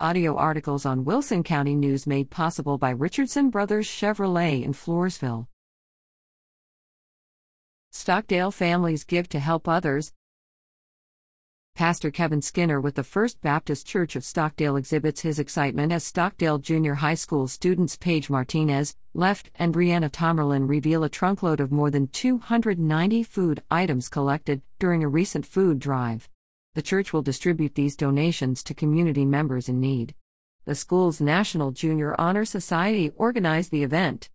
Audio articles on Wilson County News made possible by Richardson Brothers Chevrolet in Floresville. Stockdale families give to help others. Pastor Kevin Skinner with the First Baptist Church of Stockdale exhibits his excitement as Stockdale Junior High School students Paige Martinez, Left, and Brianna Tomerlin reveal a trunkload of more than 290 food items collected during a recent food drive. The church will distribute these donations to community members in need. The school's National Junior Honor Society organized the event.